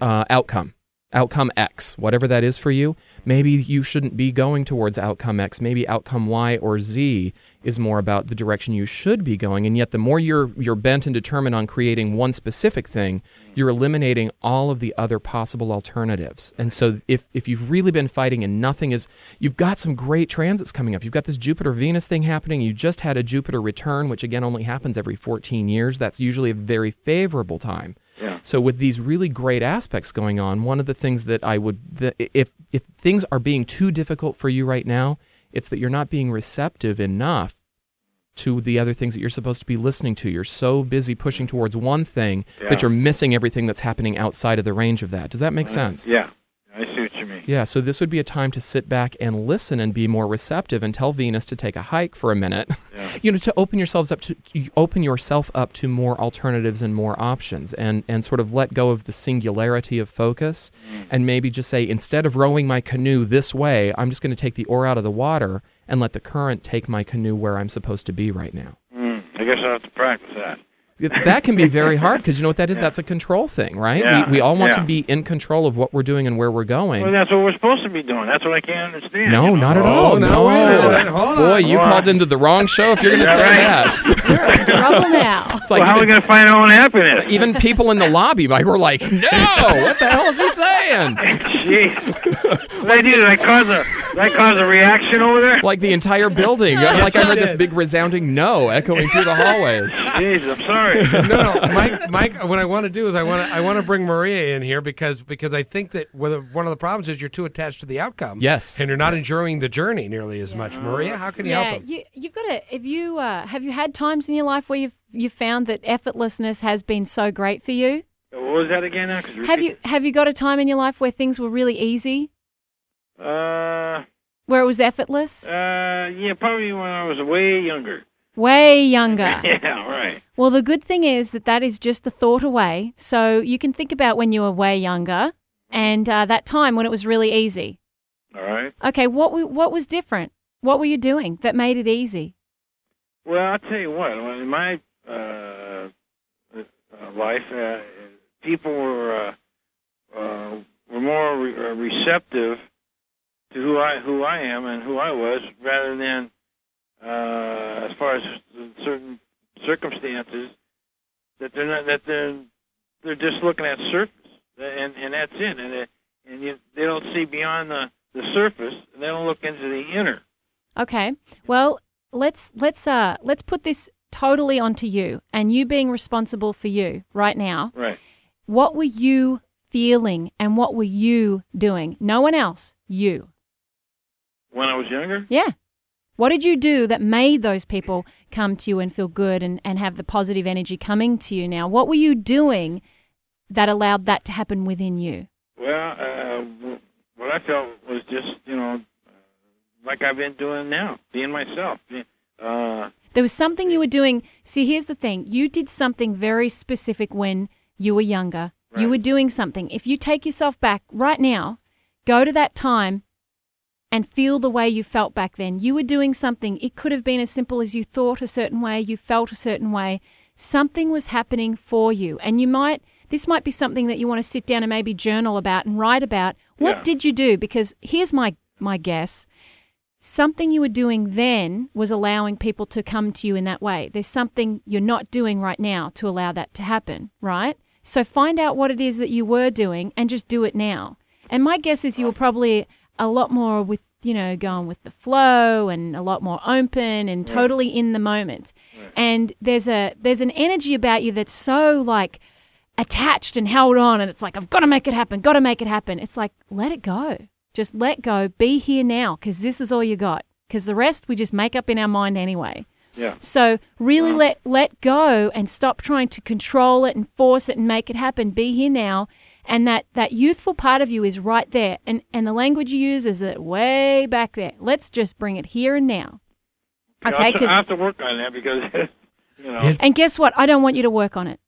uh, outcome. Outcome X, whatever that is for you, maybe you shouldn't be going towards outcome X. Maybe outcome Y or Z is more about the direction you should be going. And yet, the more you're you're bent and determined on creating one specific thing, you're eliminating all of the other possible alternatives. And so, if if you've really been fighting and nothing is, you've got some great transits coming up. You've got this Jupiter Venus thing happening. You just had a Jupiter return, which again only happens every 14 years. That's usually a very favorable time. Yeah. So with these really great aspects going on, one of the things that I would that if if things are being too difficult for you right now, it's that you're not being receptive enough to the other things that you're supposed to be listening to. You're so busy pushing towards one thing Yeah. that you're missing everything that's happening outside of the range of that. Does that make sense? Yeah, I see what you mean. Yeah, so this would be a time to sit back and listen and be more receptive and tell Venus to take a hike for a minute. Yeah. You know, to open yourselves up to open yourself up to more alternatives and more options and and sort of let go of the singularity of focus Mm. and maybe just say instead of rowing my canoe this way, I'm just going to take the oar out of the water and let the current take my canoe where I'm supposed to be right now. Mm, I guess I'll have to practice that. That can be very hard because you know what that is? That's a control thing, right? Yeah, we, we all want yeah. to be in control of what we're doing and where we're going. Well, that's what we're supposed to be doing. That's what I can't understand. No, you know? not at Oh, all. no, no, wait a minute, hold Boy, you What? called into the wrong show if you're going to Yeah, say right. that. Trouble now. It's like well, how are we going to find our own happiness? even people in the lobby like, were like, "No, what the hell is he saying?" Jeez. What did I do? Did I cause a, did I cause a reaction over there? Like the entire building. like I heard this big resounding no echoing through the hallways. Jeez, I'm sorry. no, no, Mike. Mike, what I want to do is I want to I want to bring Maria in here because because I think that whether one of the problems is you're too attached to the outcome. Yes. and you're not enjoying the journey nearly as much. Maria, how can you yeah, help him? you, you've got to. If you uh, have you had times in your life where you've you found that effortlessness has been so great for you? what was that again? Have you have you got a time in your life where things were really easy, Uh, where it was effortless? uh, yeah, probably when I was way younger. Way younger. Yeah, right. Well, the good thing is that that is just the thought away. So you can think about when you were way younger and uh, that time when it was really easy. All right. Okay, what w- what was different? What were you doing that made it easy? Well, I'll tell you what. In my uh, uh, life, uh, people were uh, uh, were more re- receptive to who I who I am and who I was, rather than uh, as far as certain circumstances that they're not that they're they're just looking at surface, and and that's it, and it, and you, they don't see beyond the the surface, and they don't look into the inner. Okay. Well, let's let's uh let's put this totally onto you and you being responsible for you right now. Right. What were you feeling and what were you doing? No one else. You. When I was younger. Yeah. What did you do that made those people come to you and feel good and, and have the positive energy coming to you now? What were you doing that allowed that to happen within you? Well, uh, what I felt was just, you know, uh, like I've been doing now, being myself. Uh, There was something you were doing. See, here's the thing you did something very specific when you were younger. You were doing something. If you take yourself back right now, go to that time and feel the way you felt back then. You were doing something. It could have been as simple as you thought a certain way, you felt a certain way. Something was happening for you. And you might, this might be something that you want to sit down and maybe journal about and write about. What Yeah. did you do? Because here's my, my guess something you were doing then was allowing people to come to you in that way. There's something you're not doing right now to allow that to happen, right? So find out what it is that you were doing and just do it now. And my guess is you were probably a lot more with, you know, going with the flow and a lot more open and totally in the moment. And there's a there's an energy about you that's so like attached and held on and it's like I've got to make it happen, got to make it happen. It's like let it go. Just let go. Be here now cuz this is all you got. Cuz the rest we just make up in our mind anyway. yeah. So really let let go and stop trying to control it and force it and make it happen. Be here now. And that, that youthful part of you is right there. And and the language you use is it way back there. Let's just bring it here and now. Okay, tr- because I have to work on that because, you know, and guess what? I don't want you to work on it.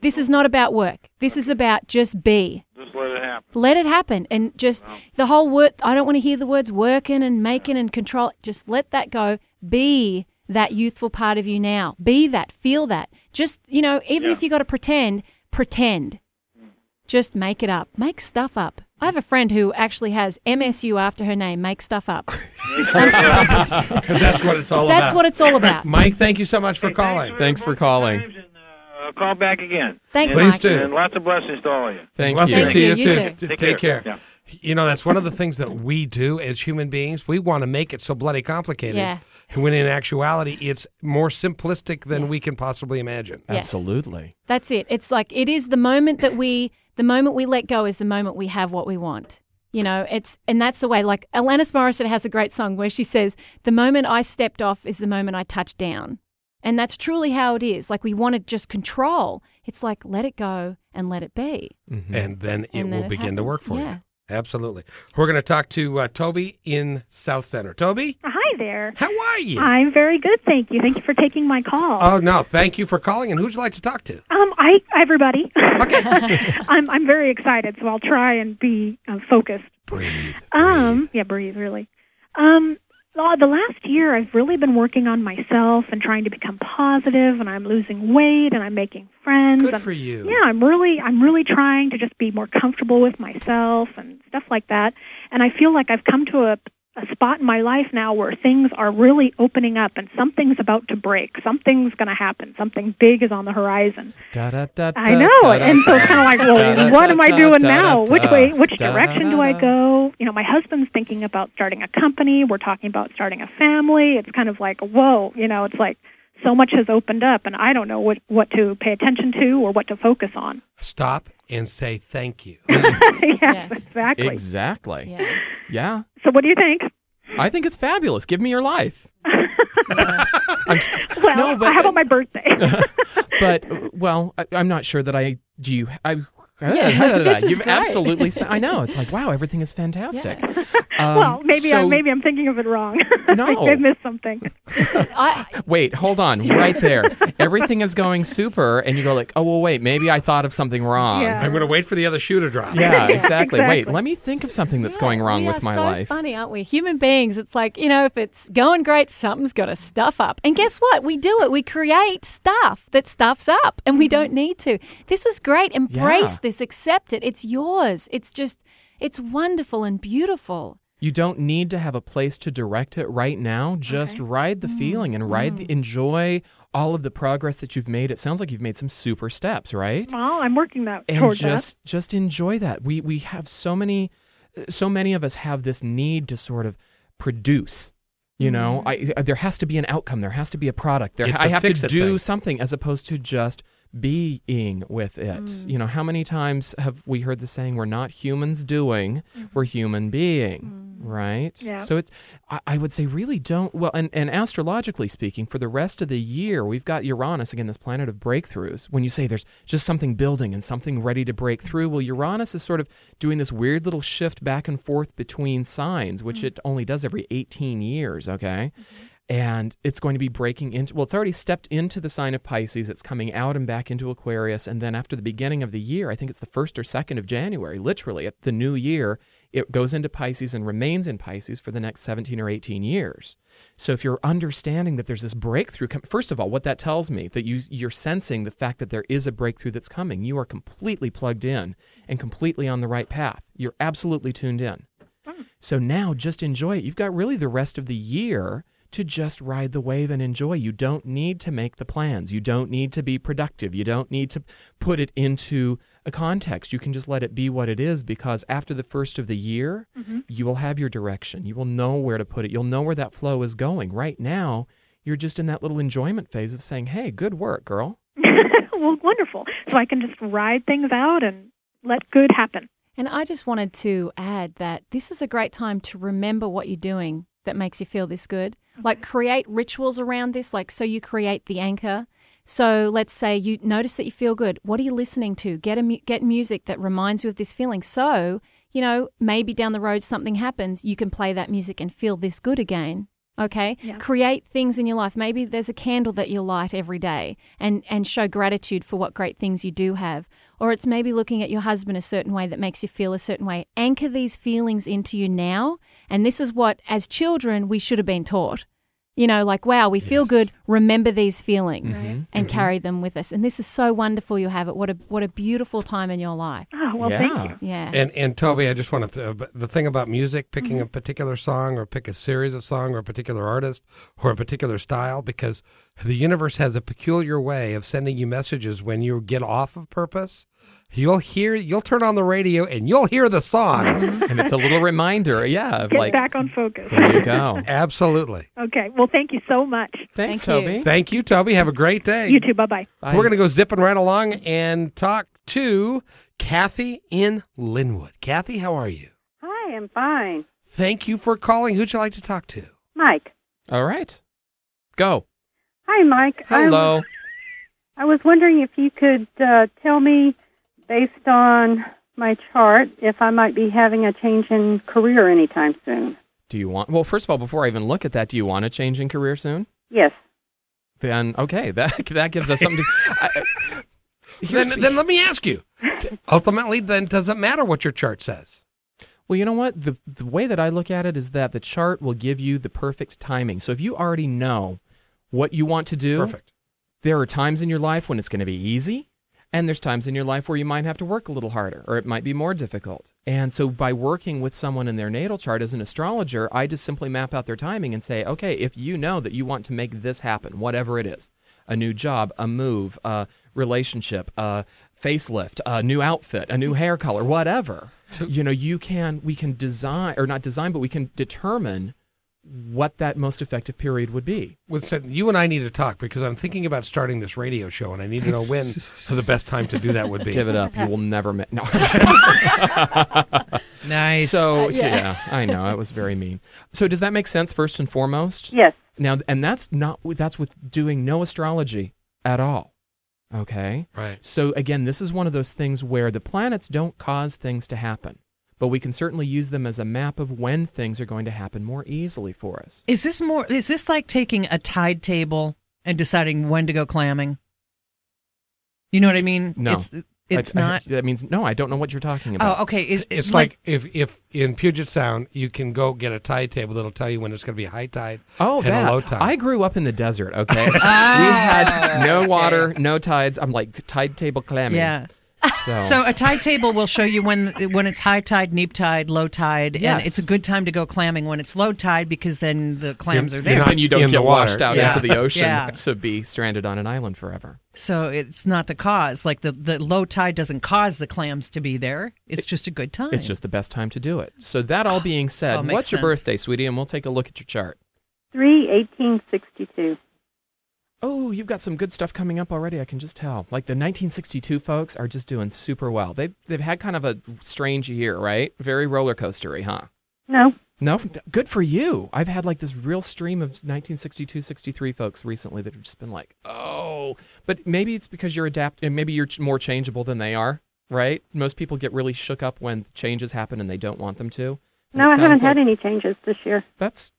This is not about work. This is about just be. just let it happen. Let it happen and just the whole word I don't want to hear the words working and making and control. Just let that go. Be that youthful part of you now. Be that. Feel that. Just, you know, even Yeah. if you got to pretend, pretend. Just make it up. Make stuff up. I have a friend who actually has MSU after her name. Make stuff up. Because that's what it's all about. That's what it's all about. Mike, thank you so much for calling. Thanks for calling. And, uh, call back again. Thanks, Please Mike. do. And lots of blessings to all of you. Thank Blessings you. to you, Thank you. too. You T- Take Take care. care. You know, that's one of the things that we do as human beings. We want to make it so bloody complicated. Yeah. When in actuality, it's more simplistic than we can possibly imagine. Yes. Absolutely. That's it. It's like it is the moment that we the moment we let go is the moment we have what we want. You know, it's and that's the way. Like Alanis Morissette has a great song where she says, "The moment I stepped off is the moment I touched down," and that's truly how it is. Like we want to just control. It's like let it go and let it be. Mhm. And then it And then will it begin to work for Yeah. you. Absolutely. We're going to talk to uh, Toby in Southcenter. Toby, Hi there. how are you? I'm very good, thank you. Thank you for taking my call. Oh, no. Thank you for calling. And who'd you like to talk to? um, I everybody. Okay. I'm I'm very excited, so I'll try and be uh, focused. breathe. Um, yeah, breathe really. Um, the last year I've really been working on myself and trying to become positive, and I'm losing weight and I'm making friends. Good and, for you. Yeah, I'm really I'm really trying to just be more comfortable with myself and stuff like that. And I feel like I've come to a a spot in my life now where things are really opening up and something's about to break. Something's going to happen. Something big is on the horizon. Da, da, da, I know. da, And so it's kind of like, well, what am I doing now? Which way, which direction do I go? You know, my husband's thinking about starting a company. We're talking about starting a family. It's kind of like, whoa, you know, it's like so much has opened up and I don't know what, what to pay attention to or what to focus on. Stop and say thank you. yes, Yes. exactly. Exactly. Yeah. Yeah. So what do you think? I think it's fabulous. Give me your life. I'm, Well, no, but how about my birthday? but well, I, I'm not sure that I do. You, I. Yeah, this is You've great. absolutely. sa- I know. It's like wow, everything is fantastic. Um, well, maybe I, so- maybe I'm thinking of it wrong. No. I missed something. I, Wait, hold on, right there. Everything is going super, and you go like, oh well, wait, maybe I thought of something wrong. Yeah. I'm going to wait for the other shoe to drop. Yeah, exactly. Wait, let me think of something that's Yeah, going wrong we with are my so life. Funny, aren't we? Human beings. It's like you know, if it's going great, something's got to stuff up. And guess what? We do it. We create stuff that stuffs up, and we don't need to. This is great. Embrace Yeah. This. Accept it. It's yours. It's just, it's wonderful and beautiful. You don't need to have a place to direct it right now. Just ride the feeling and ride the mm-hmm. enjoy all of the progress that you've made. It sounds like you've made some super steps, right? Well, I'm working that and towards just just enjoy that. We we have so many so many of us have this need to sort of produce. You know, mm-hmm. I, there has to be an outcome. There has to be a product. There, It's I a have to do thing. something as opposed to just being with it. Mm. You know, how many times have we heard the saying, "We're not humans doing, mm-hmm. we're human being," mm. right? Yeah. So it's, I, I would say, really don't. Well, and and astrologically speaking, for the rest of the year, we've got Uranus again, this planet of breakthroughs. When you say there's just something building and something ready to break through, well, Uranus is sort of doing this weird little shift back and forth between signs, which mm. it only does every 18 years. Okay mm-hmm. And it's going to be breaking into well it's already stepped into the sign of pisces. It's coming out and back into aquarius. And then after the beginning of the year i think it's the 1st or 2nd of january literally at the new year it goes into pisces and remains in pisces for the next 17 or 18 years. So if you're understanding that there's this breakthrough com- first of all what that tells me that you you're sensing the fact that there is a breakthrough that's coming. You are completely plugged in and completely on the right path. You're absolutely tuned in. Hmm. So now just enjoy it. You've got really the rest of the year to just ride the wave and enjoy. You don't need to make the plans. You don't need to be productive. You don't need to put it into a context. You can just let it be what it is because after the first of the year, mm-hmm. you will have your direction. You will know where to put it. You'll know where that flow is going. Right now, you're just in that little enjoyment phase of saying, hey, good work, girl. well, wonderful. So I can just ride things out and let good happen. And I just wanted to add that this is a great time to remember what you're doing that makes you feel this good. Mm-hmm. Like create rituals around this, like so you create the anchor. So let's say you notice that you feel good. What are you listening to? Get a mu- get music that reminds you of this feeling. So, you know, maybe down the road something happens, you can play that music and feel this good again. Okay? Yeah. Create things in your life. Maybe there's a candle that you light every day and and show gratitude for what great things you do have. Or it's maybe looking at your husband a certain way that makes you feel a certain way. Anchor these feelings into you now. And this is what, as children, we should have been taught. You know, like, wow, we feel Yes. good. Remember these feelings Mhm, and mhm. carry them with us. And this is so wonderful you have it. What a what a beautiful time in your life. Oh, well, yeah. thank you. Yeah. And and Toby, I just want to th- the thing about music, picking Mm-hmm. a particular song or pick a series of song or a particular artist or a particular style, because the universe has a peculiar way of sending you messages when you get off of purpose. You'll hear, you'll turn on the radio and you'll hear the song. and it's a little reminder, yeah, of Get like back on focus. there you go. Absolutely. Okay. Well, thank you so much. Thanks, Thank you. Toby. Thank you, Toby. Have a great day. You too. Bye bye. Bye. We're going to go zipping right along and talk to Kathy in Lynnwood. Kathy, how are you? Hi, I'm fine. Thank you for calling. Who'd you like to talk to? Mike. All right, go. Hi, Mike. Hello. I, I was wondering if you could uh, tell me, based on my chart, if I might be having a change in career anytime soon. Do you want? Well, first of all, before I even look at that, do you want a change in career soon? Yes. Then okay, that that gives us something. To, I, I- Then, then let me ask you. Ultimately, then does it matter what your chart says? Well, you know what? The the way that I look at it is that the chart will give you the perfect timing. So if you already know what you want to do, Perfect. there are times in your life when it's going to be easy, and there's times in your life where you might have to work a little harder or it might be more difficult. And so by working with someone in their natal chart as an astrologer, I just simply map out their timing and say, "Okay, if you know that you want to make this happen, whatever it is, a new job, a move, a relationship, a facelift, a new outfit, a new hair color, whatever. you know, you can we can design or not design, but we can determine what that most effective period would be. With said, you and I need to talk because I'm thinking about starting this radio show, and I need to know when the best time to do that would be. Give it up. You will never met. no. Nice. So Uh, yeah. yeah. I know it was very mean. So does that make sense? First and foremost, Yes. now and that's not that's with doing no astrology at all. Okay. Right. So again, this is one of those things where the planets don't cause things to happen, but we can certainly use them as a map of when things are going to happen more easily for us. is this more? Is this like taking a tide table and deciding when to go clamming? You know what I mean? No. It's, it's I- I- not. that means no. I don't know what you're talking about. oh, okay. Is, It's like, if, if in Puget Sound you can go get a tide table that'll tell you when it's going to be high tide Oh, and that. a low tide. I grew up in the desert. Okay, we had oh, no water, no tides. I'm like tide table clamming. Yeah. So, So a tide table will show you when when it's high tide, neap tide, low tide, Yes. and it's a good time to go clamming when it's low tide because then the clams You're- are there. you're then you don't in get washed out Yeah. into the ocean Yeah. to be stranded on an island forever. So it's not the cause. Like the, the low tide doesn't cause the clams to be there. It's just a good time. It's just the best time to do it. So that all ah, being said, all makes what's your sense. birthday, sweetie? And we'll take a look at your chart. 3 1862. Oh, you've got some good stuff coming up already. I can just tell. Like the 1962 folks are just doing super well. They they've had kind of a strange year, right? Very roller coastery, huh? No. No, good for you. I've had like this real stream of 1962, 63 folks recently that have just been like, oh, but maybe it's because you're adapt, and maybe you're ch- more changeable than they are, right? Most people get really shook up when changes happen and they don't want them to. No, I haven't sounds had any changes this year. That's,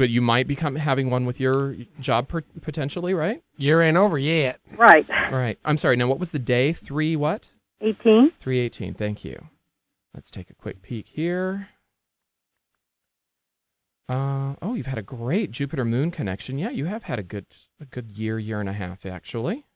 but you might become having one with your job per, potentially, right? Year ain't over yet. Right. Right. I'm sorry. Now, what was the day? Three what? 18. 318. Thank you. Let's take a quick peek here. Uh, oh, you've had a great Jupiter Moon connection. Yeah, you have had a good a good year, year and a half actually.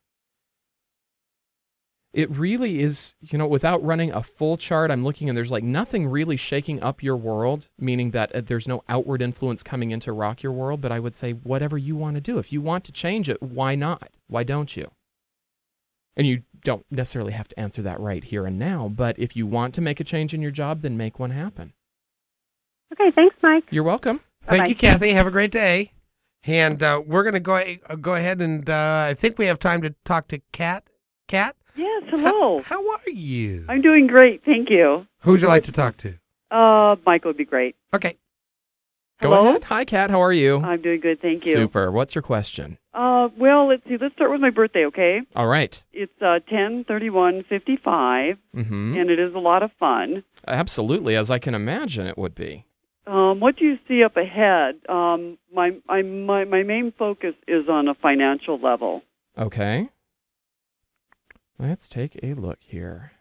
It really is, you know, without running a full chart, I'm looking and there's like nothing really shaking up your world, meaning that uh, there's no outward influence coming in to rock your world, but I would say whatever you want to do. If you want to change it, why not? Why don't you? And you don't necessarily have to answer that right here and now, but if you want to make a change in your job, then make one happen. Okay, thanks, Mike. You're welcome. Thank Bye-bye. you, Kathy. Have a great day. And uh, we're going to go uh, go ahead and uh, I think we have time to talk to Kat. Kat, Yes, hello. how are you? I'm doing great, thank you. Who would you like to talk to? Uh, Michael would be great. Okay. Go Hello? ahead. Hi, Kat. How are you? I'm doing good, thank you. Super. What's your question? Uh, well, let's see. Let's start with my birthday, okay? All right. It's uh, ten thirty one fifty five, Mm-hmm. and it is a lot of fun. Absolutely, as I can imagine it would be. Um, what do you see up ahead? Um, my, I, my my main focus is on a financial level. Okay. Let's take a look here.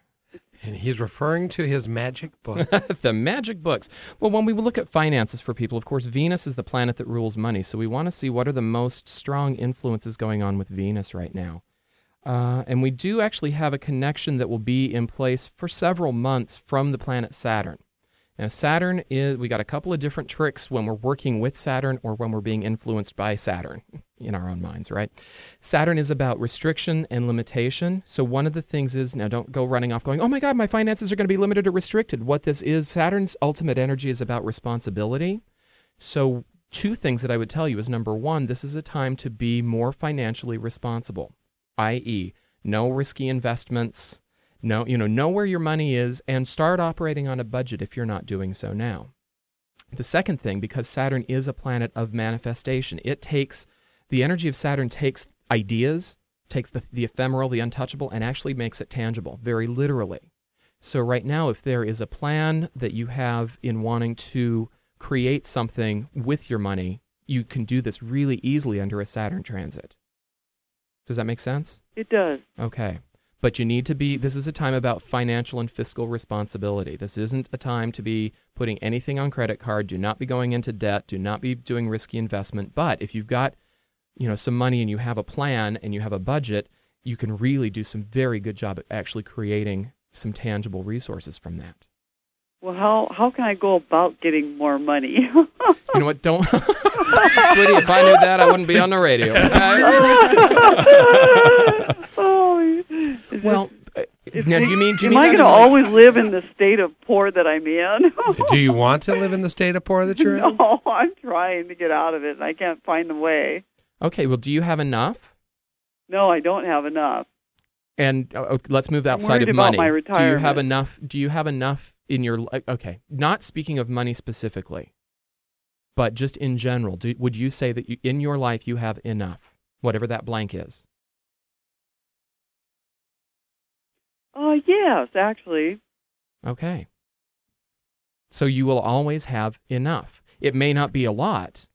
And he's referring to his magic book. the magic books. Well, when we look at finances for people, of course, Venus is the planet that rules money. So we want to see what are the most strong influences going on with Venus right now. Uh, and we do actually have a connection that will be in place for several months from the planet Saturn. Now, Saturn is, we got a couple of different tricks when we're working with Saturn or when we're being influenced by Saturn in our own minds, right? Saturn is about restriction and limitation. So, one of the things is now don't go running off going, oh my God, my finances are going to be limited or restricted. What this is, Saturn's ultimate energy is about responsibility. So, two things that I would tell you is number one, this is a time to be more financially responsible, i.e., no risky investments Know, you know, know where your money is and start operating on a budget if you're not doing so now. The second thing, because Saturn is a planet of manifestation, it takes the energy of Saturn takes ideas, takes the, the ephemeral, the untouchable, and actually makes it tangible, very literally. So, right now, if there is a plan that you have in wanting to create something with your money, you can do this really easily under a Saturn transit. Does that make sense? It does. Okay. But you need to be, this is a time about financial and fiscal responsibility. This isn't a time to be putting anything on credit card. Do not be going into debt. Do not be doing risky investment. But if you've got, you know, some money and you have a plan and you have a budget, you can really do some very good job at actually creating some tangible resources from that. Well, how how can I go about getting more money? you know what? Don't, sweetie. If I knew that, I wouldn't be on the radio. Okay. oh, well, uh, now, do you mean? Do you am mean I going to always live in the state of poor that I'm in? Do you want to live in the state of poor that you're in? no, I'm trying to get out of it, and I can't find the way. Okay. Well, do you have enough? No, I don't have enough. And uh, uh, let's move outside worried of about money. my do you have enough? Do you have enough in your? li- Okay, not speaking of money specifically, but just in general. Do, would you say that you, in your life you have enough, whatever that blank is? Uh, yes, actually. Okay. So you will always have enough. It may not be a lot,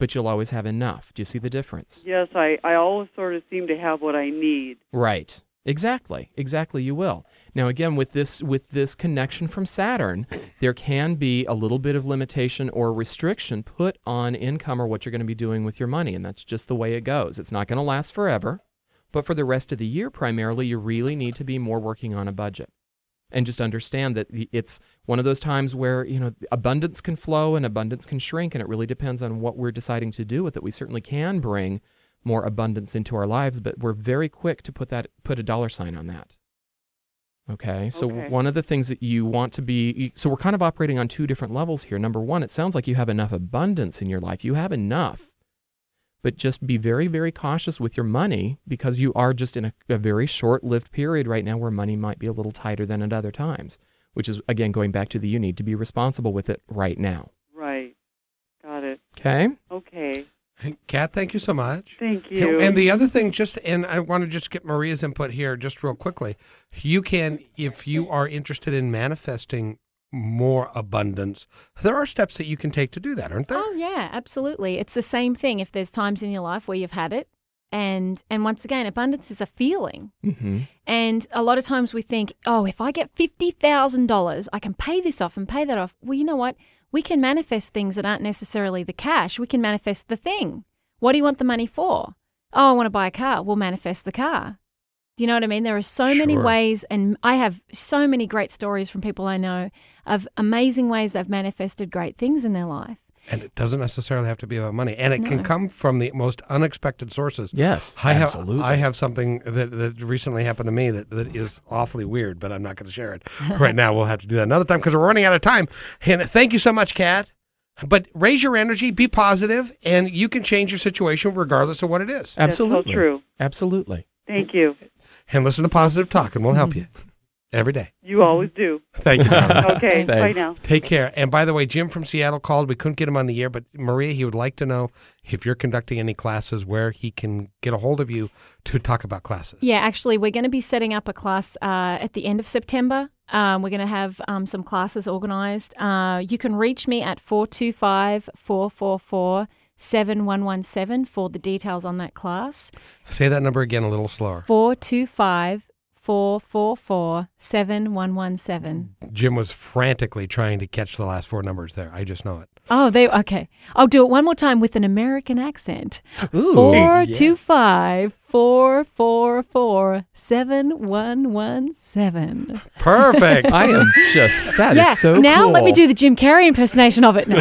but you'll always have enough. Do you see the difference? Yes, I, I always sort of seem to have what I need. Right. Exactly. Exactly you will. Now again with this with this connection from Saturn, there can be a little bit of limitation or restriction put on income or what you're going to be doing with your money and that's just the way it goes. It's not going to last forever, but for the rest of the year primarily you really need to be more working on a budget. And just understand that it's one of those times where, you know, abundance can flow and abundance can shrink and it really depends on what we're deciding to do with it. We certainly can bring more abundance into our lives, but we're very quick to put that put a dollar sign on that. Okay, so Okay. one of the things that you want to be, so we're kind of operating on two different levels here. Number one, it sounds like you have enough abundance in your life. You have enough, but just be very, very cautious with your money because you are just in a, a very short lived period right now where money might be a little tighter than at other times, which is, again, going back to the you need to be responsible with it right now. Right. Got it. Okay? Okay. Kat, thank you so much. Thank you. And the other thing, just and I want to just get Maria's input here, just real quickly. You can, if you are interested in manifesting more abundance, there are steps that you can take to do that, aren't there? Oh yeah, absolutely. It's the same thing. If there's times in your life where you've had it, and and once again, abundance is a feeling. Mm-hmm. And a lot of times we think, oh, if I get fifty thousand dollars, I can pay this off and pay that off. Well, you know what? We can manifest things that aren't necessarily the cash. We can manifest the thing. What do you want the money for? Oh, I want to buy a car. We'll manifest the car. Do you know what I mean? There are so many ways, and I have so many great stories from people I know of amazing ways they've manifested great things in their life. And it doesn't necessarily have to be about money, and it can come from the most unexpected sources. Yes, I have. absolutely. I have something that, that recently happened to me that, that is awfully weird, but I'm not going to share it right now. We'll have to do that another time because we're running out of time. And thank you so much, Kat. But raise your energy, be positive, and you can change your situation regardless of what it is. Absolutely. true. Absolutely. Thank you. And listen to positive talk, and we'll help you every day. You always do. Thank you. darling. Okay, bye Thanks. now. Take care. And by the way, Jim from Seattle called. We couldn't get him on the air, but Maria, he would like to know if you're conducting any classes where he can get a hold of you to talk about classes. Yeah, actually, we're going to be setting up a class uh, at the end of September. Um, we're going to have um, some classes organised. Uh, you can reach me at 425 444 7117 for the details on that class. Say that number again a little slower. 425 444 7117. Jim was frantically trying to catch the last four numbers there. I just know it. Oh, they okay. I'll do it one more time with an American accent. Ooh. Four two five four four four seven one one seven. Perfect. I am just that is yeah. so now let me do the Jim Carrey impersonation of it. No,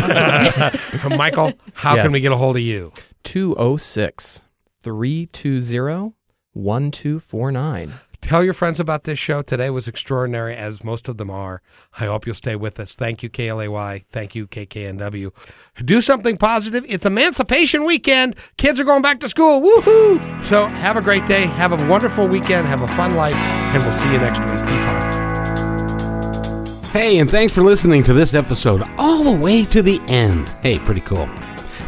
Michael, how can we get a hold of you? 206 320 1249. Tell your friends about this show. Today was extraordinary, as most of them are. I hope you'll stay with us. Thank you, KLAY. Thank you, KKNW. Do something positive. It's Emancipation Weekend. Kids are going back to school. Woohoo! So have a great day. Have a wonderful weekend. Have a fun life. And we'll see you next week. Be positive. Hey, and thanks for listening to this episode all the way to the end. Hey, pretty cool.